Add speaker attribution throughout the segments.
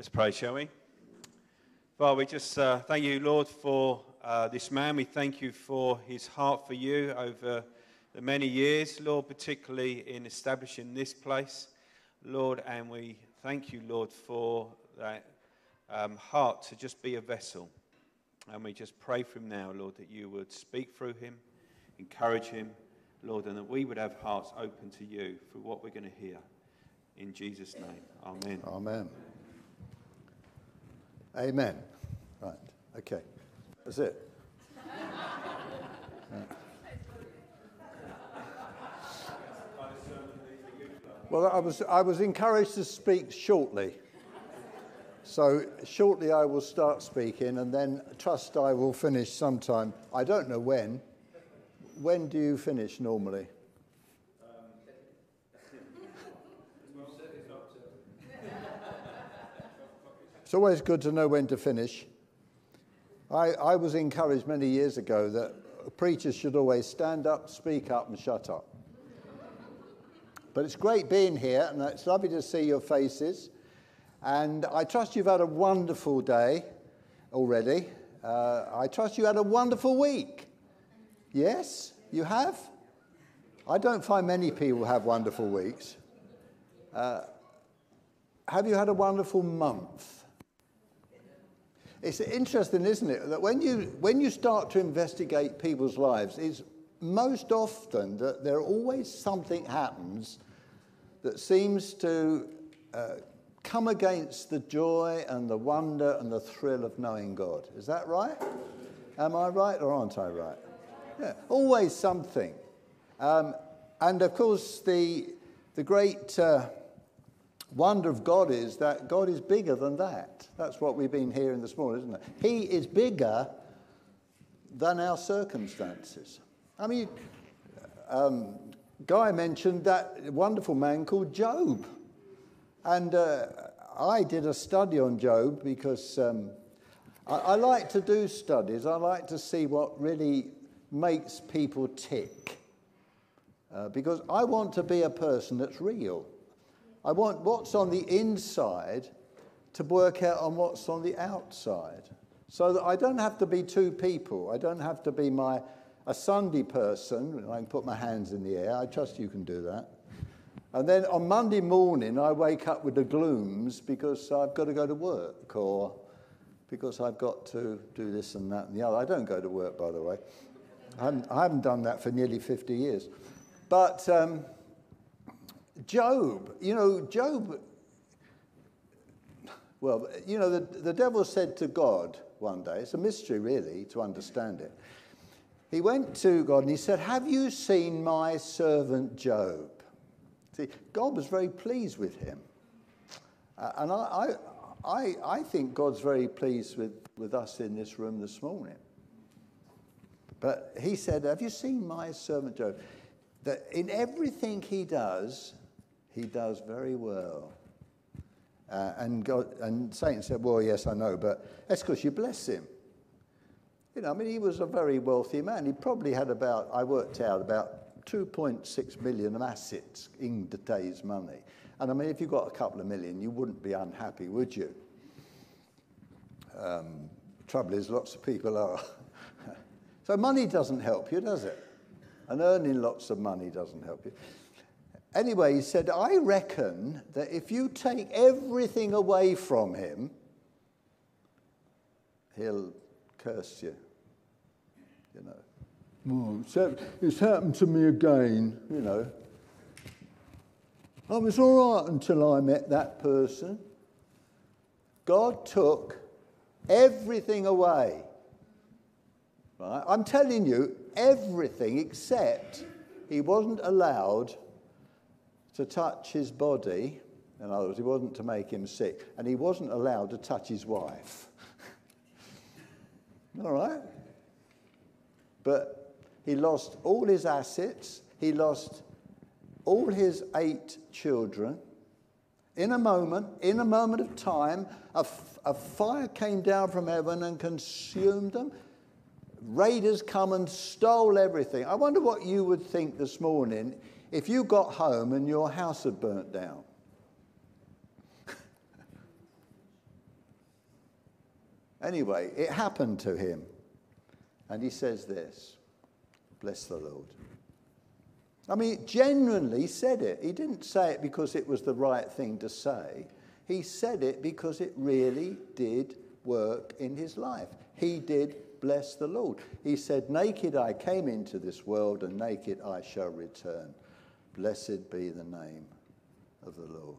Speaker 1: Let's pray, shall we? Well, we just uh, thank you, Lord, for uh, this man. We thank you for his heart for you over the many years, Lord, particularly in establishing this place, Lord. And we thank you, Lord, for that um, heart to just be a vessel. And we just pray for him now, Lord, that you would speak through him, encourage him, Lord, and that we would have hearts open to you for what we're going to hear. In Jesus' name, amen.
Speaker 2: Amen. Amen. Right, okay. That's it. Well, I was, I was encouraged to speak shortly. So, shortly I will start speaking and then trust I will finish sometime. I don't know when. When do you finish normally? It's always good to know when to finish. I, I was encouraged many years ago that preachers should always stand up, speak up, and shut up. But it's great being here, and it's lovely to see your faces. And I trust you've had a wonderful day already. Uh, I trust you had a wonderful week. Yes, you have? I don't find many people have wonderful weeks. Uh, have you had a wonderful month? It's interesting, isn't it, that when you, when you start to investigate people's lives, it's most often that there always something happens that seems to uh, come against the joy and the wonder and the thrill of knowing God. Is that right? Am I right or aren't I right? Yeah, always something. Um, and of course, the, the great uh, wonder of God is that God is bigger than that. That's what we've been hearing this morning, isn't it? He is bigger than our circumstances. I mean, um, Guy mentioned that wonderful man called Job. And uh, I did a study on Job because um, I, I like to do studies. I like to see what really makes people tick. Uh, because I want to be a person that's real. I want what's on the inside to work out on what's on the outside. So that I don't have to be two people. I don't have to be my a Sunday person. I can put my hands in the air. I trust you can do that. And then on Monday morning, I wake up with the glooms because I've got to go to work or because I've got to do this and that and the other. I don't go to work, by the way. I haven't, I haven't done that for nearly 50 years. But um, Job, you know, Job, well, you know, the, the devil said to God one day, it's a mystery really to understand it. He went to God and he said, Have you seen my servant Job? See, God was very pleased with him. Uh, and I, I, I think God's very pleased with, with us in this room this morning. But he said, Have you seen my servant Job? That in everything he does, he does very well. Uh, and, God, and Satan said, Well, yes, I know, but that's because you bless him. You know, I mean, he was a very wealthy man. He probably had about, I worked out, about 2.6 million of assets in today's money. And I mean, if you got a couple of million, you wouldn't be unhappy, would you? Um, trouble is, lots of people are. so money doesn't help you, does it? And earning lots of money doesn't help you. Anyway, he said, I reckon that if you take everything away from him, he'll curse you. You know. Oh, it's happened to me again, you know. I was all right until I met that person. God took everything away. Right? I'm telling you, everything except he wasn't allowed to touch his body. In other words, he wasn't to make him sick. And he wasn't allowed to touch his wife. All right? But he lost all his assets, he lost all his eight children. In a moment, in a moment of time, a, fire came down from heaven and consumed them. Raiders come and stole everything. I wonder what you would think this morning if you got home and your house had burnt down. Anyway, it happened to him. And he says this Bless the Lord. I mean, genuinely said it. He didn't say it because it was the right thing to say. He said it because it really did work in his life. He did bless the Lord. He said, Naked I came into this world, and naked I shall return. Blessed be the name of the Lord.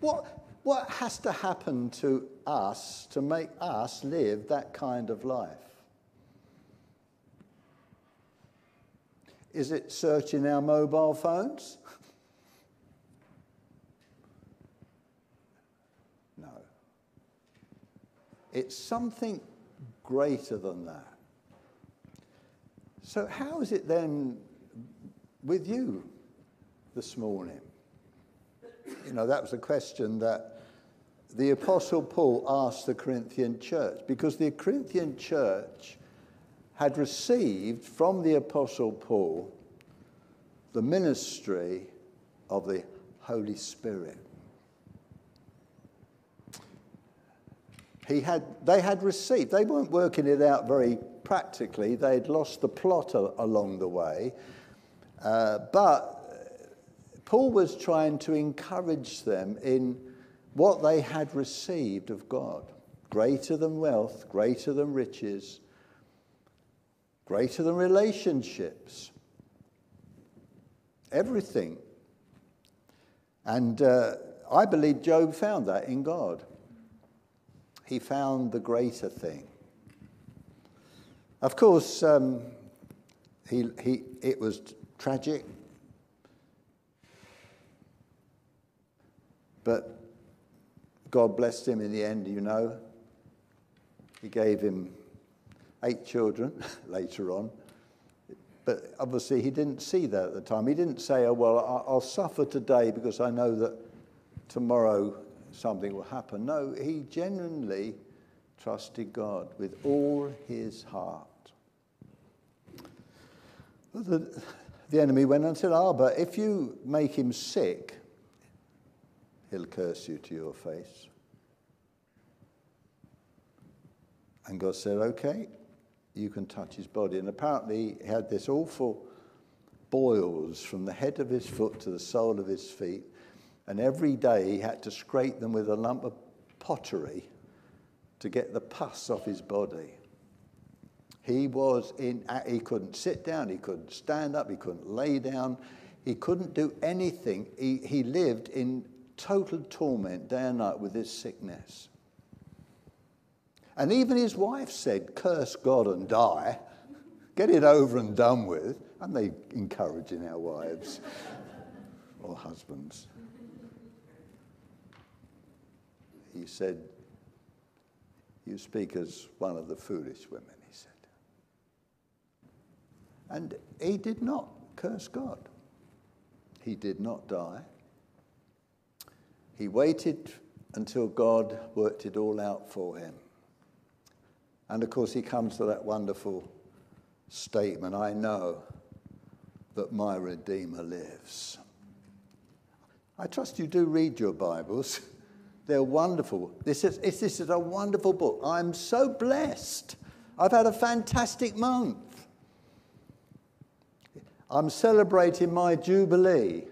Speaker 2: What, what has to happen to us to make us live that kind of life? Is it searching our mobile phones? no. It's something greater than that. So, how is it then with you this morning? You know, that was a question that the Apostle Paul asked the Corinthian church because the Corinthian church had received from the Apostle Paul the ministry of the Holy Spirit. He had, they had received, they weren't working it out very practically, they'd lost the plot a, along the way. Uh, but Paul was trying to encourage them in what they had received of God greater than wealth, greater than riches, greater than relationships, everything. And uh, I believe Job found that in God. He found the greater thing. Of course, um, he, he, it was tragic, but God blessed him in the end, you know. He gave him eight children later on. But obviously, he didn't see that at the time. He didn't say, Oh, well, I'll suffer today because I know that tomorrow something will happen. No, he genuinely trusted God with all his heart. The, the enemy went and said, Ah, but if you make him sick, he'll curse you to your face. And God said, Okay, you can touch his body. And apparently, he had this awful boils from the head of his foot to the sole of his feet. And every day he had to scrape them with a lump of pottery to get the pus off his body. He was in, uh, he couldn't sit down, he couldn't stand up, he couldn't lay down, he couldn't do anything. He, he lived in total torment day and night with this sickness. And even his wife said, Curse God and die. Get it over and done with. And they encouraging our wives or husbands. He said, You speak as one of the foolish women. And he did not curse God. He did not die. He waited until God worked it all out for him. And of course, he comes to that wonderful statement I know that my Redeemer lives. I trust you do read your Bibles. They're wonderful. This is, this is a wonderful book. I'm so blessed. I've had a fantastic month. I'm celebrating my Jubilee.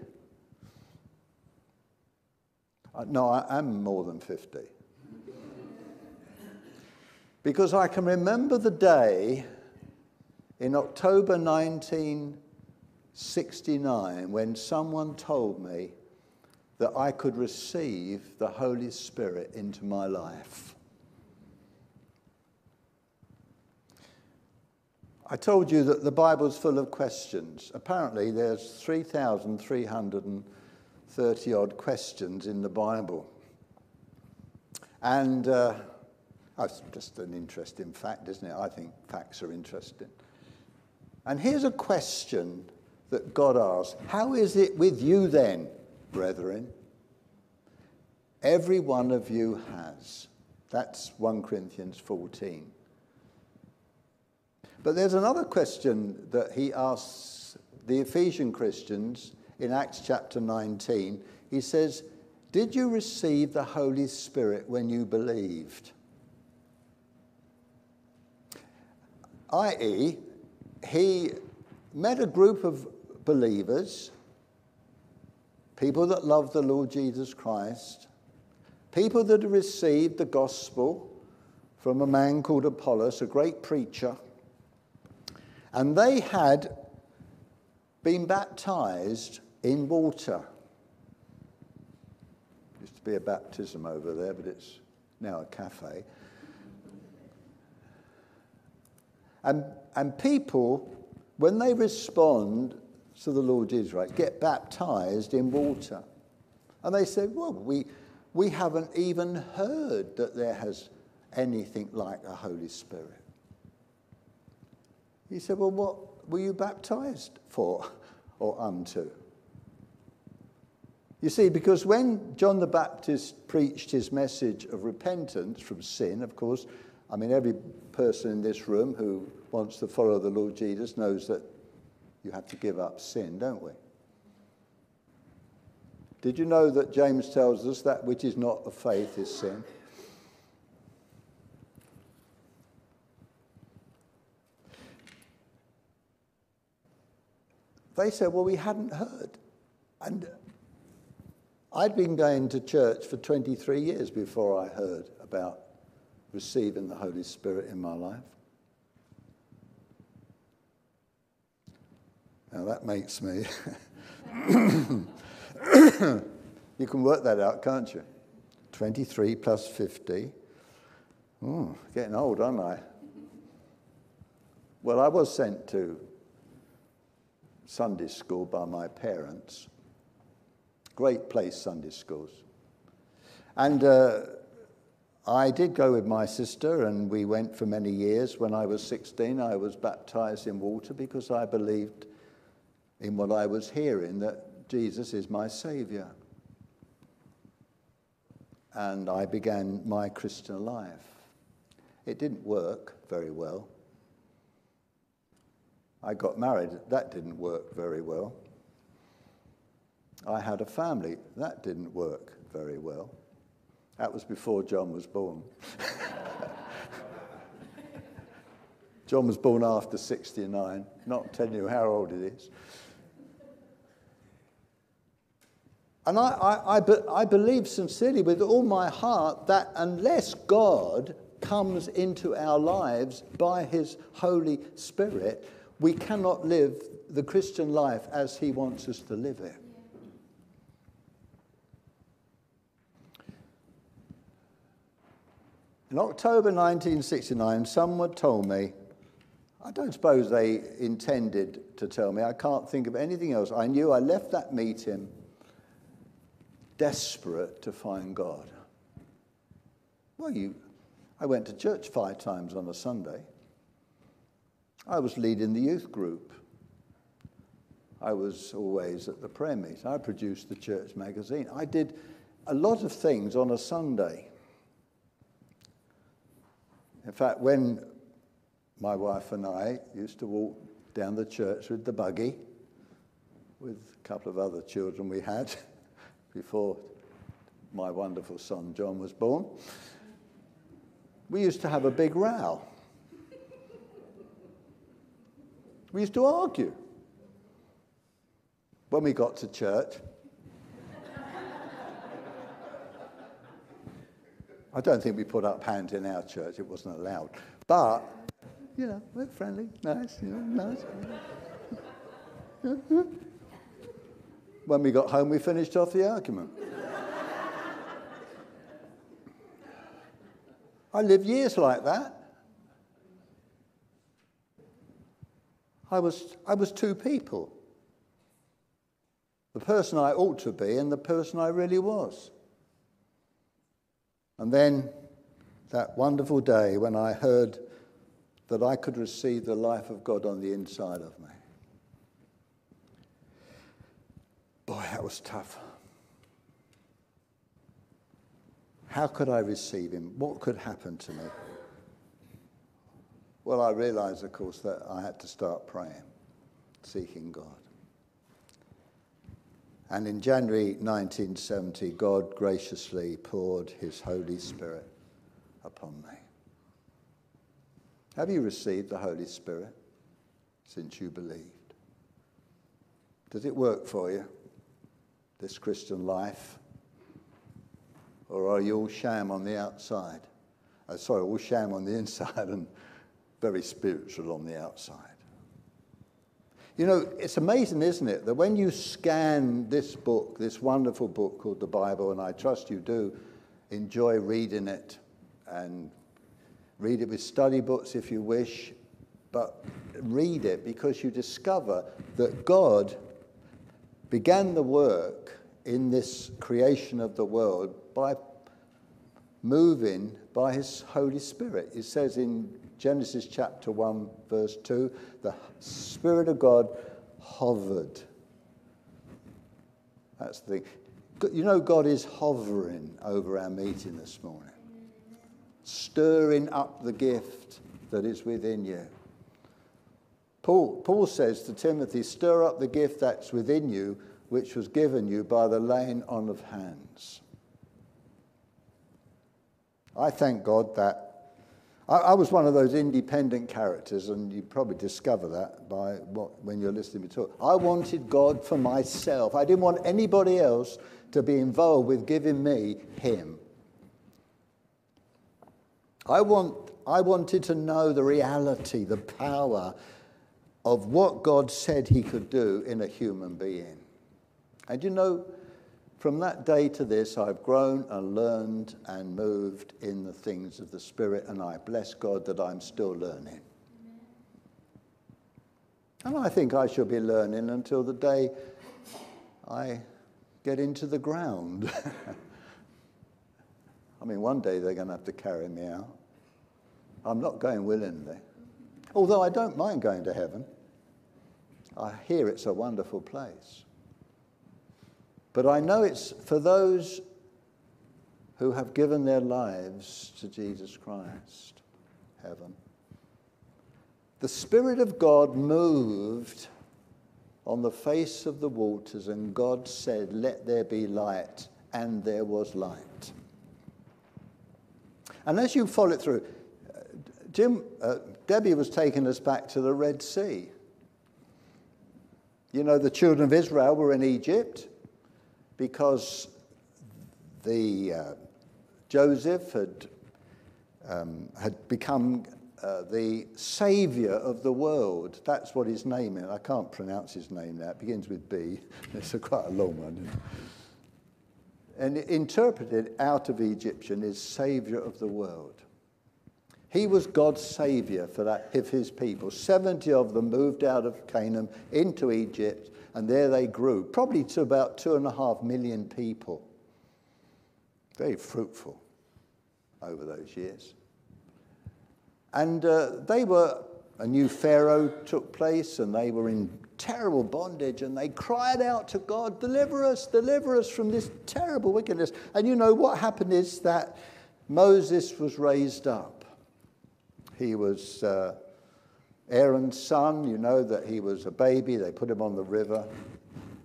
Speaker 2: Uh, no, I am more than 50. Because I can remember the day in October 1969 when someone told me that I could receive the Holy Spirit into my life. I told you that the Bible's full of questions. Apparently, there's 3,330 odd questions in the Bible. And uh, that's just an interesting fact, isn't it? I think facts are interesting. And here's a question that God asks How is it with you then, brethren? Every one of you has. That's 1 Corinthians 14. But there's another question that he asks the Ephesian Christians in Acts chapter 19. He says, Did you receive the Holy Spirit when you believed? i.e., he met a group of believers, people that loved the Lord Jesus Christ, people that had received the gospel from a man called Apollos, a great preacher, and they had been baptized in water. Used to be a baptism over there, but it's now a cafe. And, and people, when they respond to the Lord Jesus Christ, get baptized in water. And they say, well, we, we haven't even heard that there has anything like a Holy Spirit. He said, well, what were you baptized for or unto? You see, because when John the Baptist preached his message of repentance from sin, of course, I mean, every person in this room who wants to follow the Lord Jesus knows that you have to give up sin, don't we? Did you know that James tells us that which is not of faith is sin? They said, Well, we hadn't heard. And I'd been going to church for 23 years before I heard about receiving the Holy Spirit in my life. Now that makes me. you can work that out, can't you? 23 plus 50. Oh, getting old, aren't I? Well, I was sent to Sunday school by my parents. Great place, Sunday schools. And uh, I did go with my sister, and we went for many years. When I was 16, I was baptized in water because I believed in what I was hearing that Jesus is my Savior. And I began my Christian life. It didn't work very well. I got married, that didn't work very well. I had a family, that didn't work very well. That was before John was born. John was born after 69, not telling you how old it is. And I, I, I, I believe sincerely with all my heart that unless God comes into our lives by his Holy Spirit, we cannot live the Christian life as he wants us to live it. In October 1969, someone told me, I don't suppose they intended to tell me, I can't think of anything else. I knew I left that meeting desperate to find God. Well, you, I went to church five times on a Sunday. I was leading the youth group. I was always at the prayer meet. I produced the church magazine. I did a lot of things on a Sunday. In fact, when my wife and I used to walk down the church with the buggy, with a couple of other children we had, before my wonderful son John was born, we used to have a big row. We used to argue. When we got to church, I don't think we put up hands in our church, it wasn't allowed. But, you know, we're friendly, nice, you know, nice. when we got home, we finished off the argument. I lived years like that. I was, I was two people the person I ought to be and the person I really was. And then that wonderful day when I heard that I could receive the life of God on the inside of me. Boy, that was tough. How could I receive him? What could happen to me? Well, I realized, of course, that I had to start praying, seeking God. And in January 1970, God graciously poured his Holy Spirit upon me. Have you received the Holy Spirit since you believed? Does it work for you, this Christian life? Or are you all sham on the outside? Oh, sorry, all sham on the inside and very spiritual on the outside. You know, it's amazing, isn't it, that when you scan this book, this wonderful book called the Bible, and I trust you do enjoy reading it and read it with study books if you wish, but read it because you discover that God began the work in this creation of the world by moving by his Holy Spirit. It says in Genesis chapter 1, verse 2, the Spirit of God hovered. That's the thing. You know, God is hovering over our meeting this morning, stirring up the gift that is within you. Paul, Paul says to Timothy, Stir up the gift that's within you, which was given you by the laying on of hands. I thank God that I, I, was one of those independent characters, and you probably discover that by what, when you're listening to me talk. I wanted God for myself. I didn't want anybody else to be involved with giving me Him. I, want, I wanted to know the reality, the power of what God said He could do in a human being. And you know, from that day to this, I've grown and learned and moved in the things of the Spirit, and I bless God that I'm still learning. And I think I shall be learning until the day I get into the ground. I mean, one day they're going to have to carry me out. I'm not going willingly. Although I don't mind going to heaven, I hear it's a wonderful place. But I know it's for those who have given their lives to Jesus Christ, heaven. The Spirit of God moved on the face of the waters, and God said, Let there be light, and there was light. And as you follow it through, Jim, uh, Debbie was taking us back to the Red Sea. You know, the children of Israel were in Egypt because the uh, Joseph had um, had become uh, the savior of the world. That's what his name is. I can't pronounce his name now. It begins with B. It's a quite a long one. And interpreted out of Egyptian is savior of the world. He was God's savior for that his people. 70 of them moved out of Canaan into Egypt and there they grew, probably to about two and a half million people. Very fruitful over those years. And uh, they were, a new Pharaoh took place, and they were in terrible bondage, and they cried out to God, Deliver us, deliver us from this terrible wickedness. And you know what happened is that Moses was raised up. He was. Uh, Aaron's son, you know that he was a baby. They put him on the river,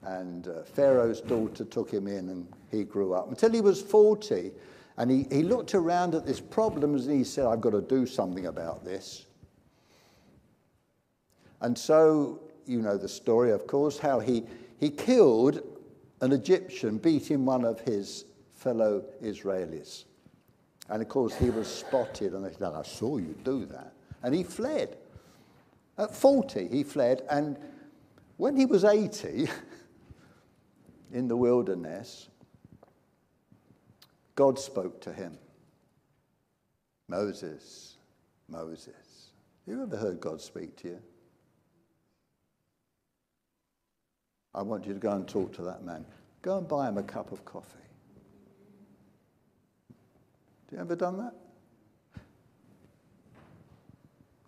Speaker 2: and uh, Pharaoh's daughter took him in, and he grew up until he was 40. And he, he looked around at this problem and he said, I've got to do something about this. And so, you know the story, of course, how he, he killed an Egyptian beating one of his fellow Israelis. And of course, he was spotted, and they said, I saw you do that. And he fled. At 40, he fled, and when he was 80 in the wilderness, God spoke to him Moses, Moses. Have you ever heard God speak to you? I want you to go and talk to that man. Go and buy him a cup of coffee. Do you ever done that?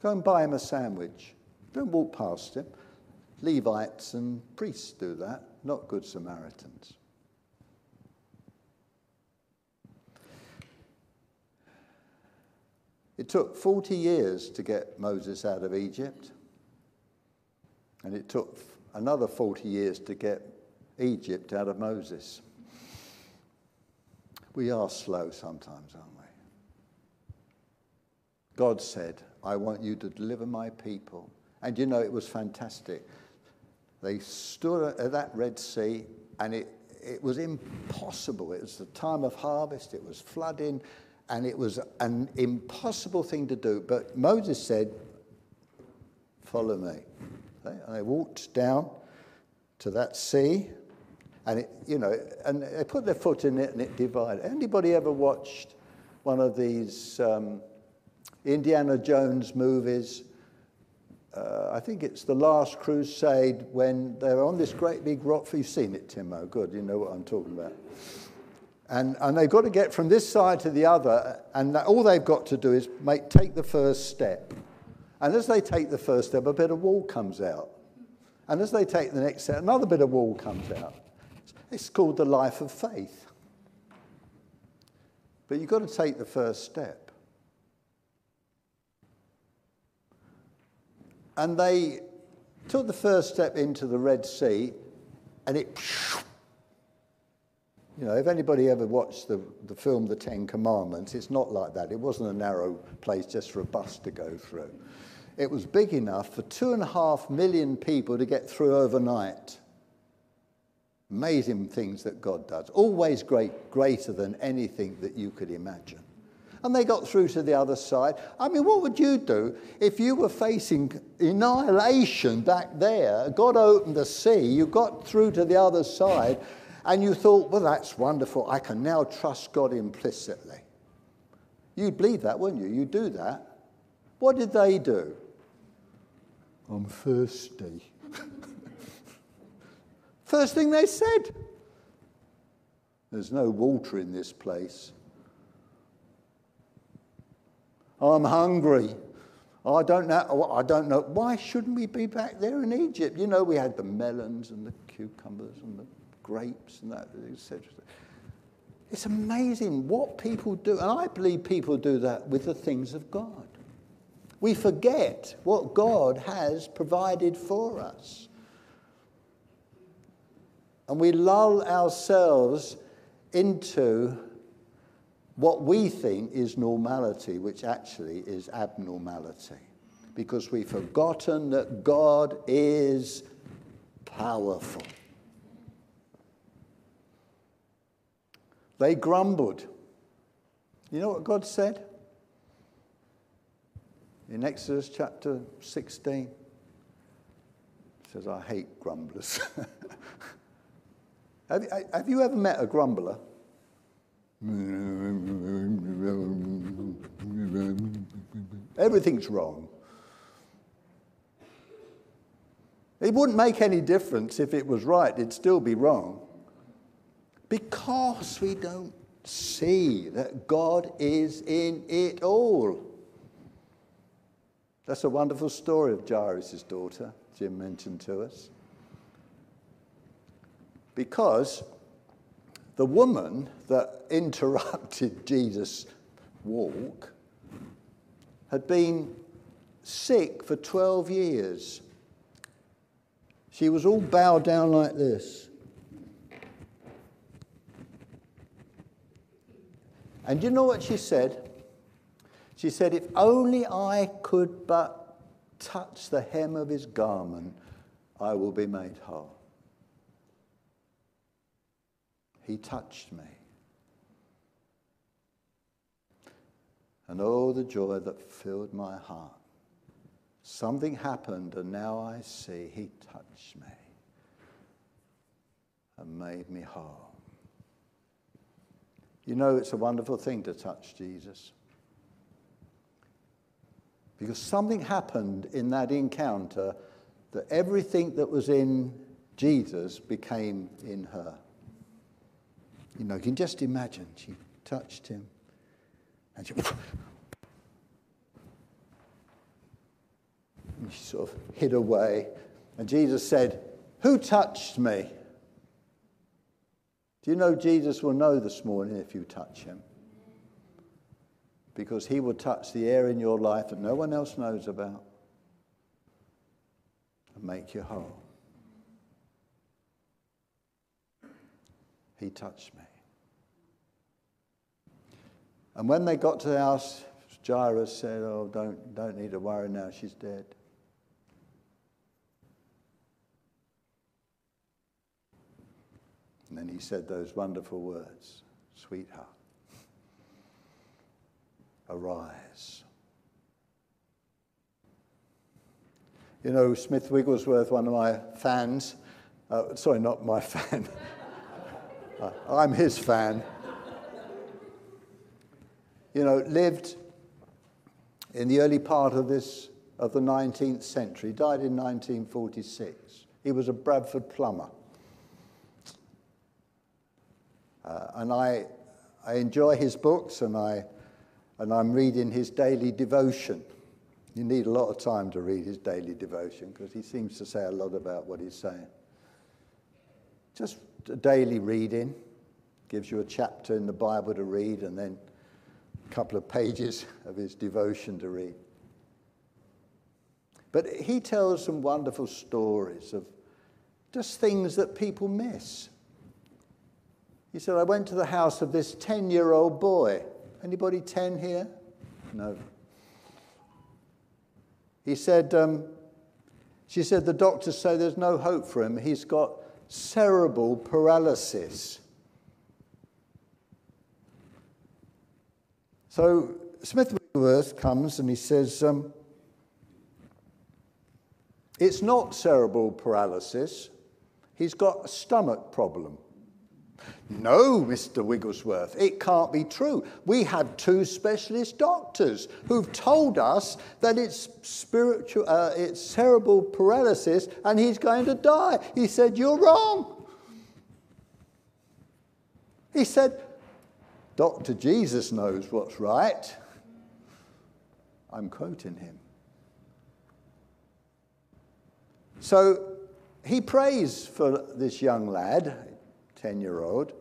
Speaker 2: Go and buy him a sandwich. Don't walk past him. Levites and priests do that, not Good Samaritans. It took 40 years to get Moses out of Egypt, and it took another 40 years to get Egypt out of Moses. We are slow sometimes, aren't we? God said, I want you to deliver my people. And you know, it was fantastic. They stood at that Red Sea, and it, it was impossible. It was the time of harvest, it was flooding, and it was an impossible thing to do. But Moses said, Follow me. And they walked down to that sea, and it, you know, and they put their foot in it, and it divided. Anybody ever watched one of these um, Indiana Jones movies? Uh, I think it's the Last Crusade when they're on this great big rock. You've seen it, Timo. Good, you know what I'm talking about. And, and they've got to get from this side to the other, and that, all they've got to do is make, take the first step. And as they take the first step, a bit of wall comes out. And as they take the next step, another bit of wall comes out. It's called the life of faith. But you've got to take the first step. And they took the first step into the Red Sea, and it. You know, if anybody ever watched the, the film The Ten Commandments, it's not like that. It wasn't a narrow place just for a bus to go through. It was big enough for two and a half million people to get through overnight. Amazing things that God does. Always great, greater than anything that you could imagine. And they got through to the other side. I mean, what would you do if you were facing annihilation back there? God opened the sea, you got through to the other side, and you thought, well, that's wonderful. I can now trust God implicitly. You'd believe that, wouldn't you? You'd do that. What did they do? I'm thirsty. First thing they said. There's no water in this place. I'm hungry. I don't know. Oh, I don't know. Why shouldn't we be back there in Egypt? You know, we had the melons and the cucumbers and the grapes and that, etc. It's amazing what people do. And I believe people do that with the things of God. We forget what God has provided for us. And we lull ourselves into what we think is normality, which actually is abnormality, because we've forgotten that God is powerful. They grumbled. You know what God said? In Exodus chapter 16, says, I hate grumblers. have, have you ever met a grumbler? Everything's wrong. It wouldn't make any difference if it was right, it'd still be wrong. Because we don't see that God is in it all. That's a wonderful story of Jairus' daughter, Jim mentioned to us. Because the woman that interrupted Jesus' walk had been sick for 12 years. She was all bowed down like this. And you know what she said? She said, If only I could but touch the hem of his garment, I will be made whole. He touched me. And oh, the joy that filled my heart. Something happened, and now I see He touched me and made me whole. You know, it's a wonderful thing to touch Jesus. Because something happened in that encounter that everything that was in Jesus became in her. You know, you can just imagine. She touched him and she, and she sort of hid away. And Jesus said, Who touched me? Do you know Jesus will know this morning if you touch him? Because he will touch the air in your life that no one else knows about and make you whole. He touched me. And when they got to the house, Jairus said, Oh, don't, don't need to worry now, she's dead. And then he said those wonderful words Sweetheart, arise. You know, Smith Wigglesworth, one of my fans, uh, sorry, not my fan, I'm his fan, you know, lived in the early part of this of the 19th century, died in 1946. He was a Bradford plumber. Uh, and I, I enjoy his books and, I, and I'm reading his daily devotion. You need a lot of time to read his daily devotion because he seems to say a lot about what he's saying. Just daily reading gives you a chapter in the Bible to read and then a couple of pages of his devotion to read. But he tells some wonderful stories of just things that people miss. He said, I went to the house of this 10 year old boy. Anybody 10 here? No. He said, um, she said, the doctors say there's no hope for him. He's got cerebral paralysis. So Smith Wigglesworth comes and he says, um, it's not cerebral paralysis. He's got a stomach problem. No, Mr. Wigglesworth, it can't be true. We have two specialist doctors who've told us that it's spiritual, uh, it's cerebral paralysis, and he's going to die. He said, "You're wrong." He said, "Doctor Jesus knows what's right." I'm quoting him. So he prays for this young lad 10 year old,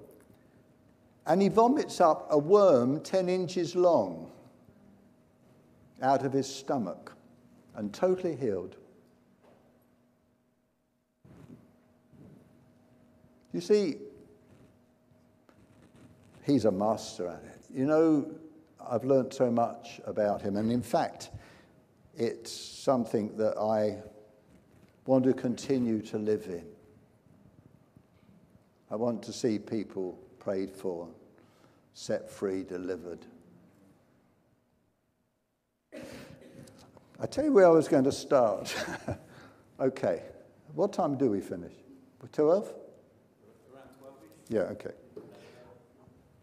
Speaker 2: and he vomits up a worm 10 inches long out of his stomach and totally healed. You see, he's a master at it. You know, I've learnt so much about him, and in fact, it's something that I want to continue to live in. I want to see people prayed for, set free, delivered. I tell you where I was going to start. okay. What time do we finish? 12? Around 12 Yeah, okay.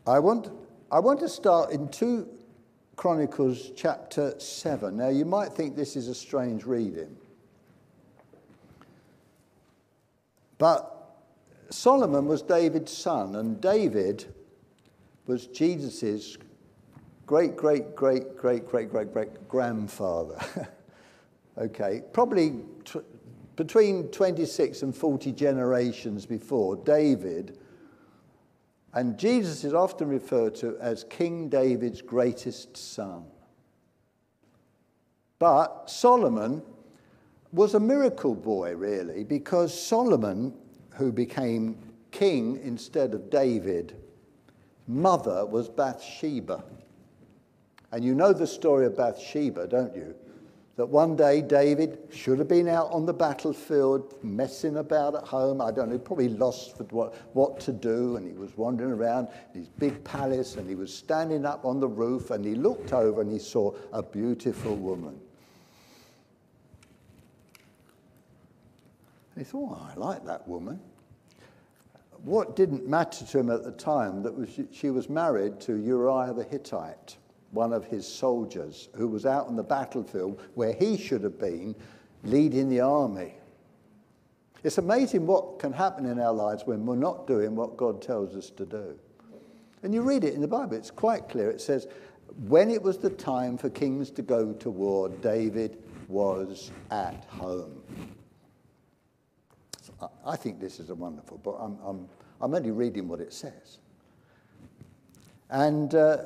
Speaker 2: I want, I want to start in 2 Chronicles chapter 7. Now, you might think this is a strange reading. But Solomon was David's son, and David was Jesus' great, great, great, great, great, great, great grandfather. okay, probably between 26 and 40 generations before David. And Jesus is often referred to as King David's greatest son. But Solomon was a miracle boy, really, because Solomon who became king instead of David, mother was Bathsheba. And you know the story of Bathsheba, don't you? That one day David should have been out on the battlefield, messing about at home. I don't know, probably lost for what, what to do. And he was wandering around his big palace and he was standing up on the roof and he looked over and he saw a beautiful woman. He thought, oh, I like that woman. What didn't matter to him at the time that was she was married to Uriah the Hittite, one of his soldiers, who was out on the battlefield where he should have been leading the army. It's amazing what can happen in our lives when we're not doing what God tells us to do. And you read it in the Bible, it's quite clear. It says, when it was the time for kings to go to war, David was at home. I think this is a wonderful book. I'm, I'm, I'm only reading what it says. And uh,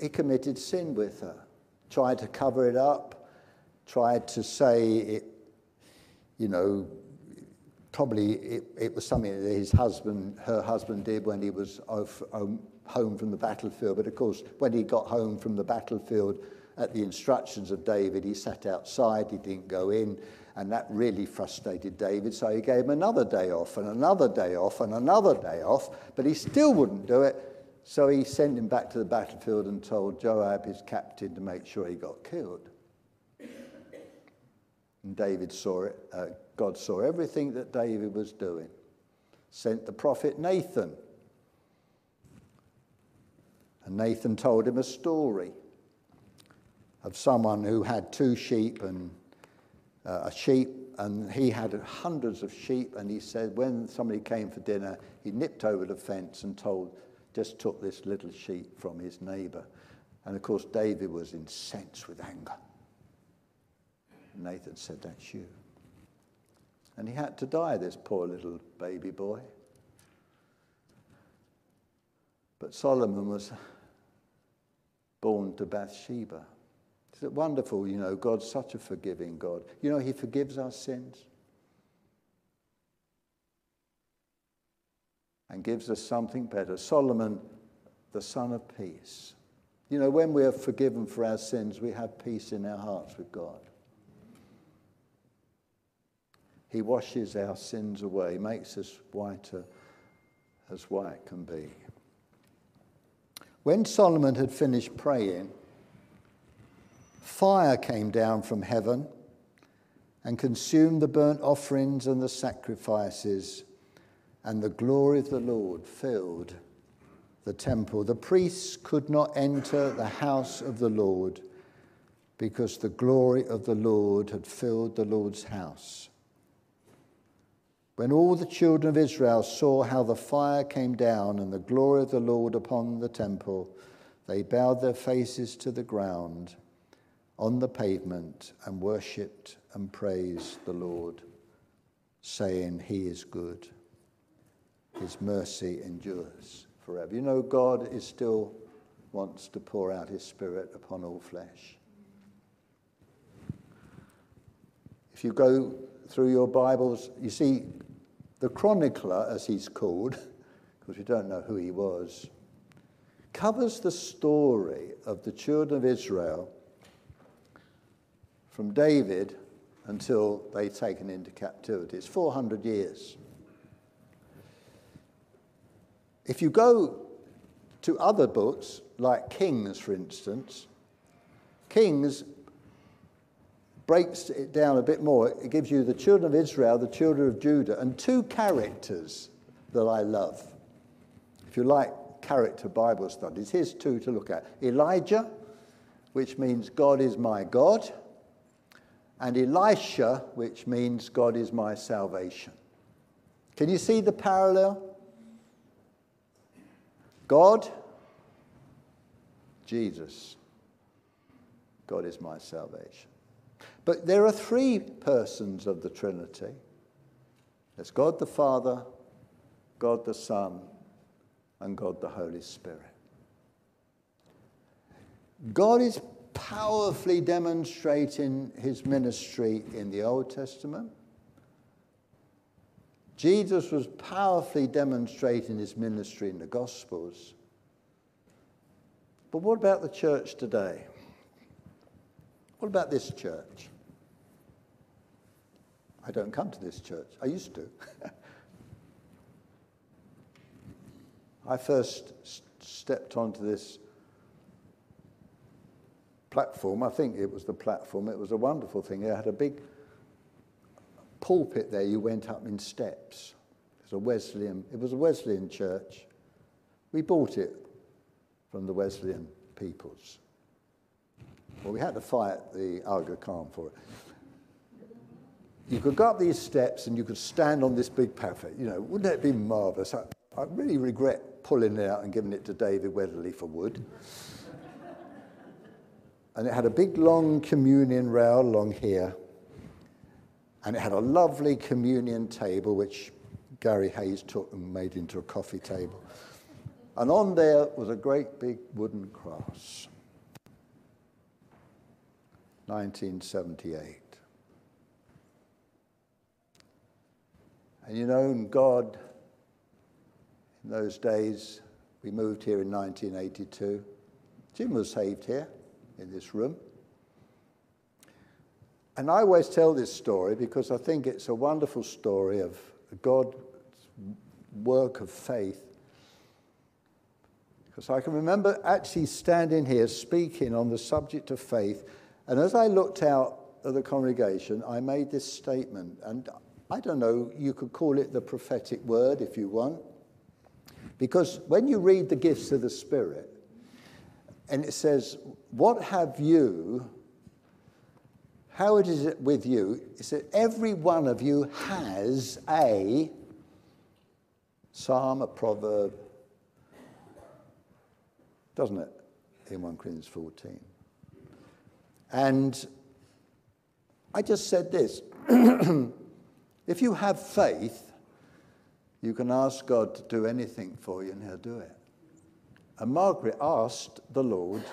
Speaker 2: he committed sin with her, tried to cover it up, tried to say it, you know, probably it, it was something that his husband, her husband did when he was of, um, home from the battlefield. But of course, when he got home from the battlefield, at the instructions of David, he sat outside, he didn't go in, and that really frustrated David. So he gave him another day off, and another day off, and another day off, but he still wouldn't do it. So he sent him back to the battlefield and told Joab, his captain, to make sure he got killed. And David saw it, uh, God saw everything that David was doing. Sent the prophet Nathan. And Nathan told him a story of someone who had two sheep and uh, a sheep, and he had hundreds of sheep. And he said, when somebody came for dinner, he nipped over the fence and told, just took this little sheep from his neighbor. And of course, David was incensed with anger. Nathan said, That's you. And he had to die, this poor little baby boy. But Solomon was born to Bathsheba. Wonderful? You know, God's such a forgiving God. You know, He forgives our sins and gives us something better. Solomon, the son of peace. You know, when we are forgiven for our sins, we have peace in our hearts with God. He washes our sins away, makes us whiter as white can be. When Solomon had finished praying, fire came down from heaven and consumed the burnt offerings and the sacrifices, and the glory of the Lord filled the temple. The priests could not enter the house of the Lord because the glory of the Lord had filled the Lord's house. When all the children of Israel saw how the fire came down and the glory of the Lord upon the temple, they bowed their faces to the ground on the pavement and worshipped and praised the Lord, saying, He is good. His mercy endures forever. You know, God is still wants to pour out his spirit upon all flesh. If you go through your Bibles, you see the chronicler, as he's called, because we don't know who he was, covers the story of the children of Israel from David until they're taken into captivity. It's 400 years. If you go to other books, like Kings, for instance, Kings breaks it down a bit more. It gives you the children of Israel, the children of Judah, and two characters that I love. If you like character Bible studies, here's two to look at Elijah, which means God is my God, and Elisha, which means God is my salvation. Can you see the parallel? God, Jesus, God is my salvation. But there are three persons of the Trinity there's God the Father, God the Son, and God the Holy Spirit. God is powerfully demonstrating his ministry in the Old Testament. Jesus was powerfully demonstrating his ministry in the Gospels. But what about the church today? What about this church? I don't come to this church. I used to. I first stepped onto this platform. I think it was the platform. It was a wonderful thing. It had a big pulpit there. You went up in steps. It was a Wesleyan. It was a Wesleyan church. We bought it from the Wesleyan peoples. Well, we had to fight the Aga Khan for it you could go up these steps and you could stand on this big parapet. You know, wouldn't that be marvellous? I, I really regret pulling it out and giving it to David Weatherly for wood. And it had a big long communion rail along here. And it had a lovely communion table, which Gary Hayes took and made into a coffee table. And on there was a great big wooden cross. 1978. And you know, God in those days We moved here in 1982. Jim was saved here in this room. And I always tell this story because I think it's a wonderful story of God's work of faith. Because I can remember actually standing here speaking on the subject of faith, and as I looked out at the congregation, I made this statement. And I don't know, you could call it the prophetic word if you want. Because when you read the gifts of the Spirit, and it says, What have you how it is with you is that every one of you has a psalm, a proverb, doesn't it, in 1 Corinthians 14? And I just said this if you have faith, you can ask God to do anything for you, and He'll do it. And Margaret asked the Lord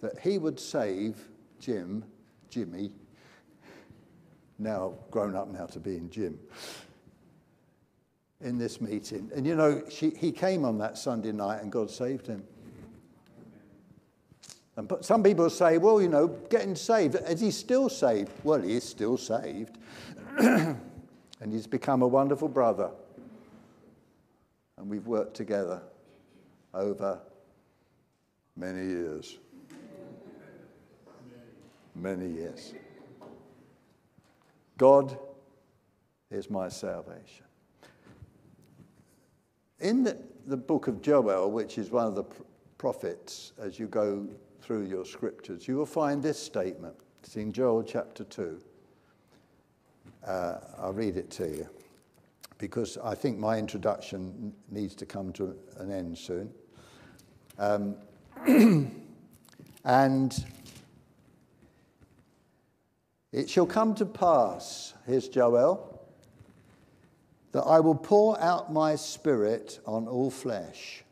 Speaker 2: that He would save Jim Jimmy, now grown up now to being Jim, in this meeting. And you know, she, he came on that Sunday night and God saved him. And some people say, well, you know, getting saved, is he still saved? Well, he is still saved. and he's become a wonderful brother. And we've worked together over many years many years. God is my salvation. In the, the book of Joel, which is one of the prophets, as you go through your scriptures, you will find this statement. It's in Joel chapter 2. Uh, I'll read it to you because I think my introduction needs to come to an end soon. Um, and it shall come to pass, here's Joel, that I will pour out my spirit on all flesh.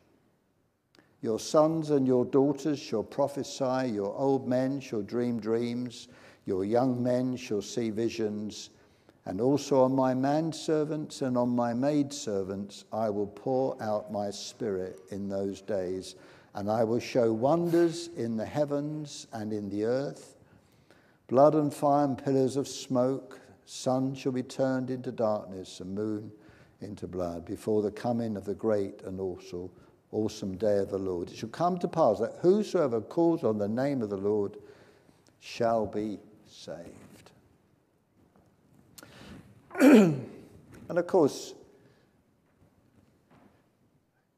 Speaker 2: Your sons and your daughters shall prophesy, your old men shall dream dreams, your young men shall see visions, and also on my manservants and on my maidservants I will pour out my spirit in those days, and I will show wonders in the heavens and in the earth Blood and fire and pillars of smoke, sun shall be turned into darkness and moon into blood before the coming of the great and also awesome day of the Lord. It shall come to pass that whosoever calls on the name of the Lord shall be saved. and of course,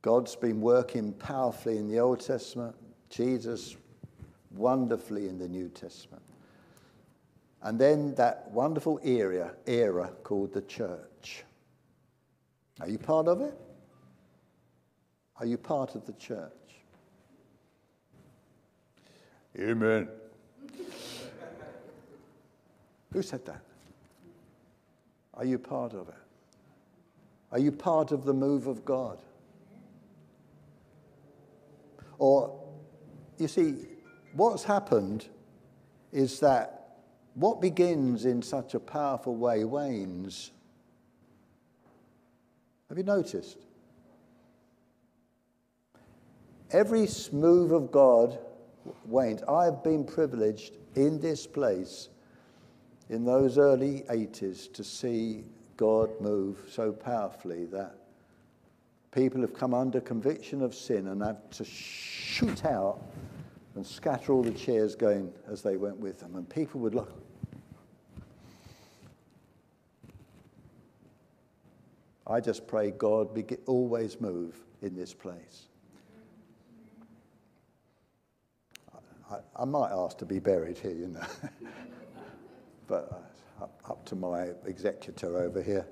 Speaker 2: God's been working powerfully in the Old Testament, Jesus wonderfully in the New Testament. And then that wonderful era, era called the church. Are you part of it? Are you part of the church? Amen. Who said that? Are you part of it? Are you part of the move of God? Or, you see, what's happened is that what begins in such a powerful way wanes. Have you noticed? Every move of God wanes. I've been privileged in this place in those early 80s to see God move so powerfully that people have come under conviction of sin and have to shoot out and scatter all the chairs going as they went with them. And people would look. I just pray God always move in this place. I, I, might ask to be buried here, you know. but uh, up, up to my executor over here.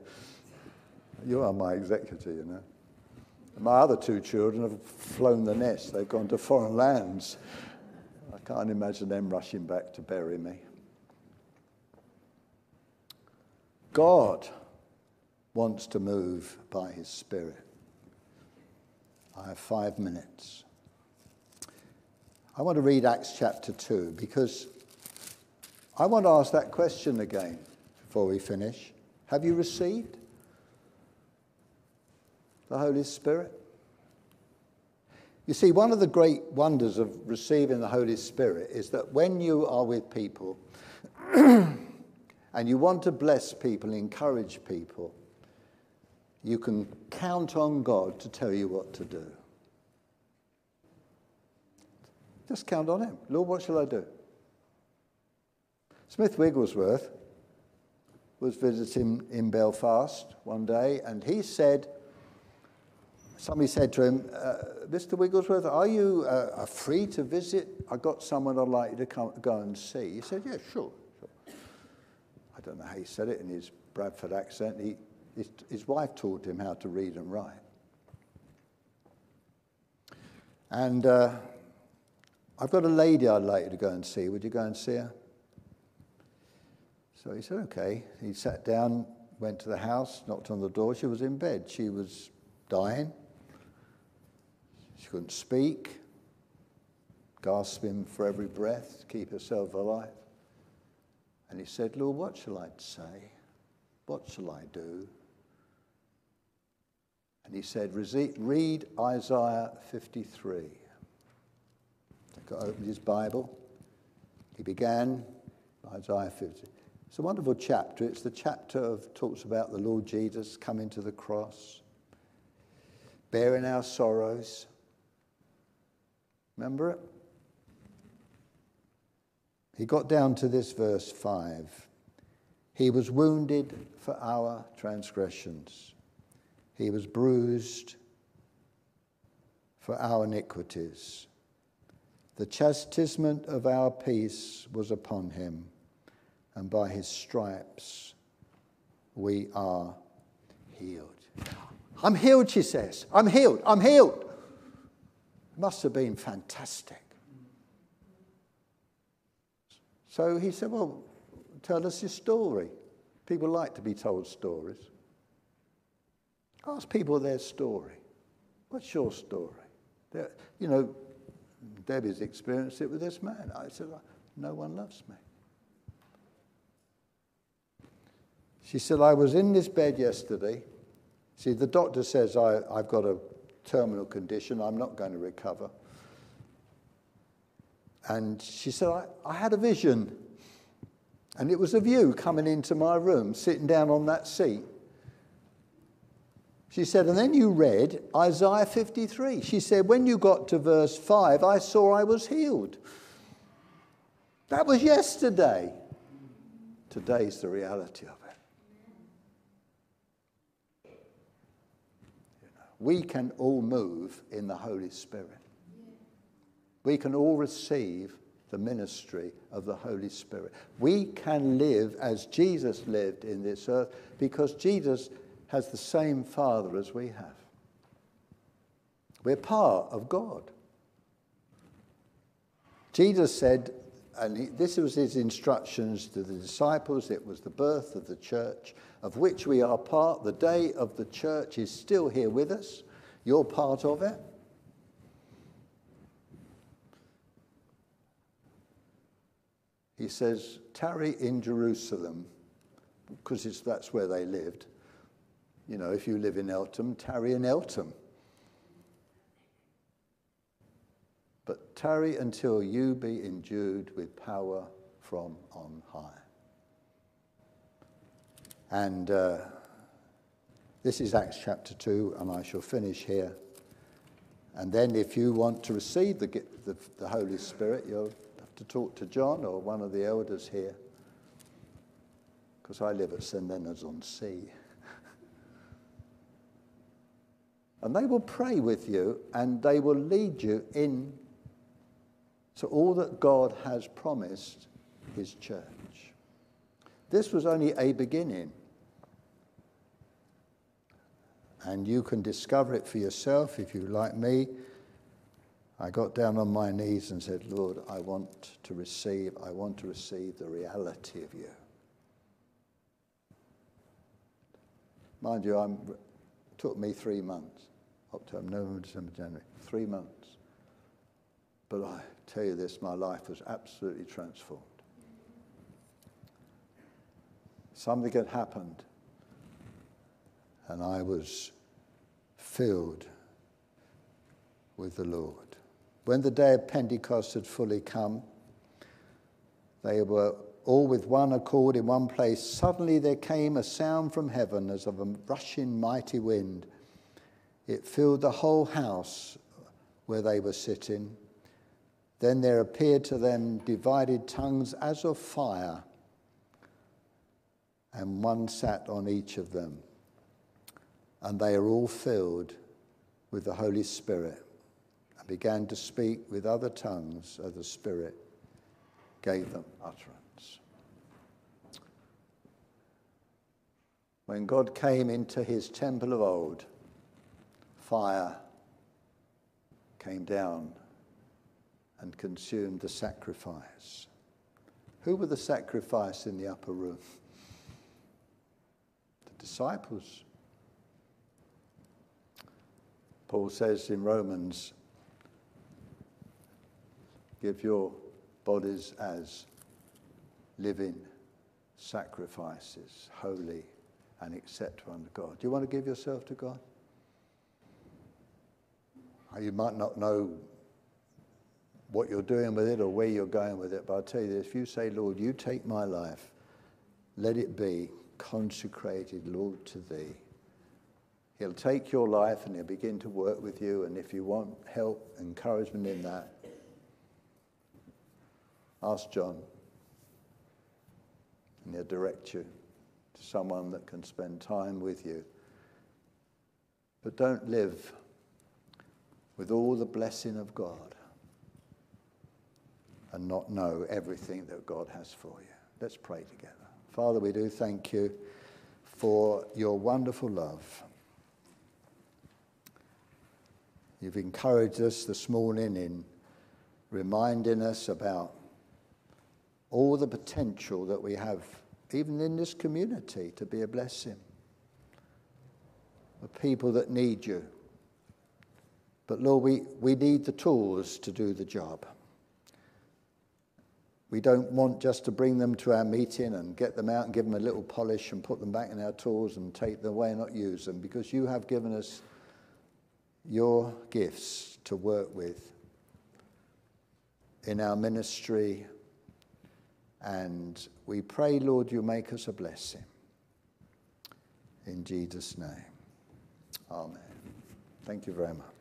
Speaker 2: You are my executor, you know. My other two children have flown the nest. They've gone to foreign lands. I can't imagine them rushing back to bury me. God wants to move by his Spirit. I have five minutes. I want to read Acts chapter 2 because I want to ask that question again before we finish. Have you received the Holy Spirit? You see, one of the great wonders of receiving the Holy Spirit is that when you are with people and you want to bless people, encourage people, you can count on God to tell you what to do. Just count on Him. Lord, what shall I do? Smith Wigglesworth was visiting in Belfast one day, and he said, somebody said to him, uh, Mr. Wigglesworth, are you uh, free to visit? I've got someone I'd like you to come, go and see. He said, yeah, sure, sure. I don't know how he said it in his Bradford accent. He, his, his wife taught him how to read and write. And uh, I've got a lady I'd like you to go and see. Would you go and see her? So he said, okay. He sat down, went to the house, knocked on the door. She was in bed. She was dying. She couldn't speak, gasping for every breath to keep herself alive. And he said, Lord, what shall I say? What shall I do? And he said, read Isaiah 53. He opened his Bible. He began Isaiah 50. It's a wonderful chapter. It's the chapter of talks about the Lord Jesus coming to the cross, bearing our sorrows, Remember it? He got down to this verse 5. He was wounded for our transgressions, he was bruised for our iniquities. The chastisement of our peace was upon him, and by his stripes we are healed. I'm healed, she says. I'm healed. I'm healed. Must have been fantastic. So he said, Well, tell us your story. People like to be told stories. Ask people their story. What's your story? They're, you know, Debbie's experienced it with this man. I said, No one loves me. She said, I was in this bed yesterday. See, the doctor says I, I've got a terminal condition. I'm not going to recover. And she said, I, I had a vision. And it was of you coming into my room, sitting down on that seat. She said, and then you read Isaiah 53. She said, when you got to verse 5, I saw I was healed. That was yesterday. Today's the reality of we can all move in the Holy Spirit. We can all receive the ministry of the Holy Spirit. We can live as Jesus lived in this earth because Jesus has the same Father as we have. We're part of God. Jesus said, and he, this was his instructions to the disciples, it was the birth of the church of which we are part. The day of the church is still here with us. You're part of it. He says, tarry in Jerusalem, because that's where they lived. You know, if you live in Eltham, tarry in Eltham. But tarry until you be endued with power from on high. And uh, this is Acts chapter 2, and I shall finish here. And then, if you want to receive the, the, the Holy Spirit, you'll have to talk to John or one of the elders here. Because I live at St. Leonard's on Sea. and they will pray with you and they will lead you in to all that God has promised his church. This was only a beginning. And you can discover it for yourself if you like me. I got down on my knees and said, Lord, I want to receive, I want to receive the reality of you. Mind you, I'm, it took me three months October, November, December, January, three months. But I tell you this, my life was absolutely transformed. Something had happened and I was filled with the Lord. When the day of Pentecost had fully come, they were all with one accord in one place. Suddenly there came a sound from heaven as of a rushing mighty wind. It filled the whole house where they were sitting. Then there appeared to them divided tongues as of fire, and one sat on each of them. And they are all filled with the Holy Spirit and began to speak with other tongues as the Spirit gave them utterance. When God came into his temple of old, fire came down and consumed the sacrifice. Who were the sacrifice in the upper room? The disciples. Paul says in Romans, give your bodies as living sacrifices, holy and acceptable unto God. Do you want to give yourself to God? You might not know what you're doing with it or where you're going with it. But I'll tell you this if you say, Lord, you take my life, let it be consecrated, Lord, to thee. He'll take your life and he'll begin to work with you. And if you want help, encouragement in that, ask John. And he'll direct you to someone that can spend time with you. But don't live with all the blessing of God and not know everything that God has for you. Let's pray together. Father, we do thank you for your wonderful love. You've encouraged us this morning in reminding us about all the potential that we have, even in this community, to be a blessing. The people that need you. But Lord, we, we need the tools to do the job. We don't want just to bring them to our meeting and get them out and give them a little polish and put them back in our tools and take them away and not use them because you have given us your gifts to work with in our ministry. And we pray, Lord, you make us a blessing. In Jesus' name. Amen. Thank you very much.